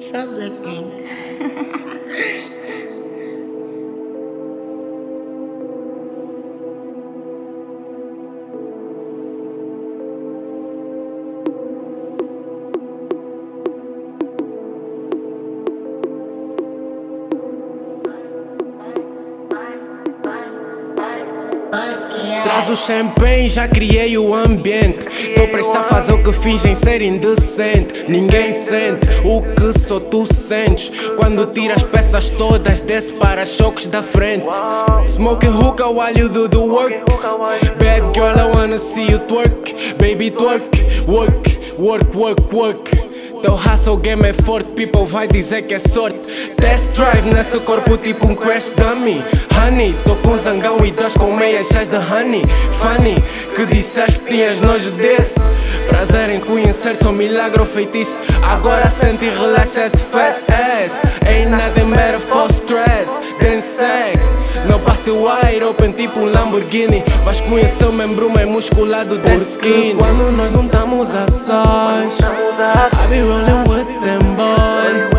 Só Black Traz o champanhe, já criei o ambiente. Tô prestes a fazer o que fingem ser indecente. Ninguém sente o que só tu sentes. Quando tira as peças todas desse para-choques da frente. Smoking hookah while you do the work. Bad girl, I wanna see you twerk. Baby, twerk. Work, work, work, work. Teu hustle game é forte, people vai dizer que é sorte. Test drive nesse corpo tipo um crash dummy. Honey, tô com zangão e dois com meias cheias de honey. Funny, que disseste que tinhas nojo desse. Prazer em conhecer-te, um milagre ou feitiço. Agora sente e relaxa de fat ass. Ain't nothing better for stress than sex. Não passe wide open tipo um Lamborghini. Vais conhecer o membro mais musculado da skin. Quando nós não estamos a sós. I be rolling with them boys.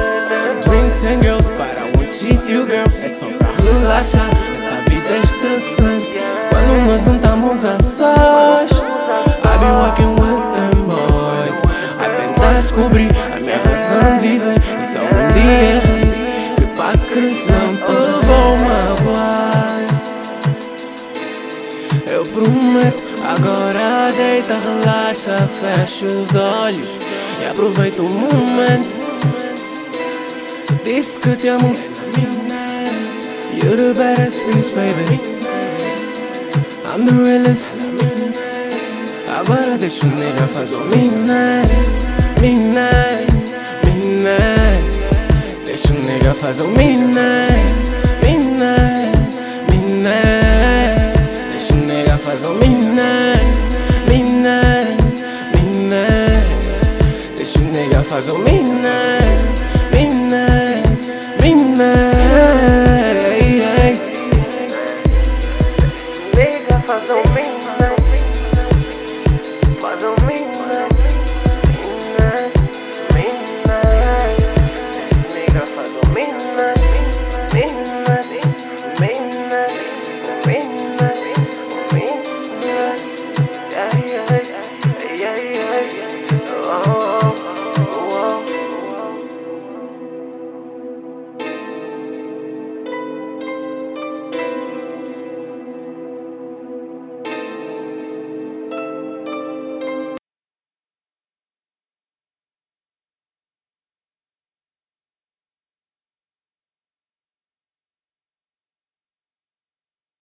Drinks and girls, but I won't cheat you, girl. É só pra relaxar, essa vida é estressante. Quando nós não estamos a sós. I be walking with them boys. A tentar descobrir a minha razão de viver. E se algum dia te vou magoar. Eu prometo, agora deita, relaxa, fecha os olhos e aproveita o momento. Disse que te amo, you're the baddest bitch, baby. I'm the realest. Agora deixa o nega fazer o midnight. Fazer o midnight, midnight, midnight. Deixa o nega fazer o midnight, midnight, midnight. Deixa o nega fazer o midnight,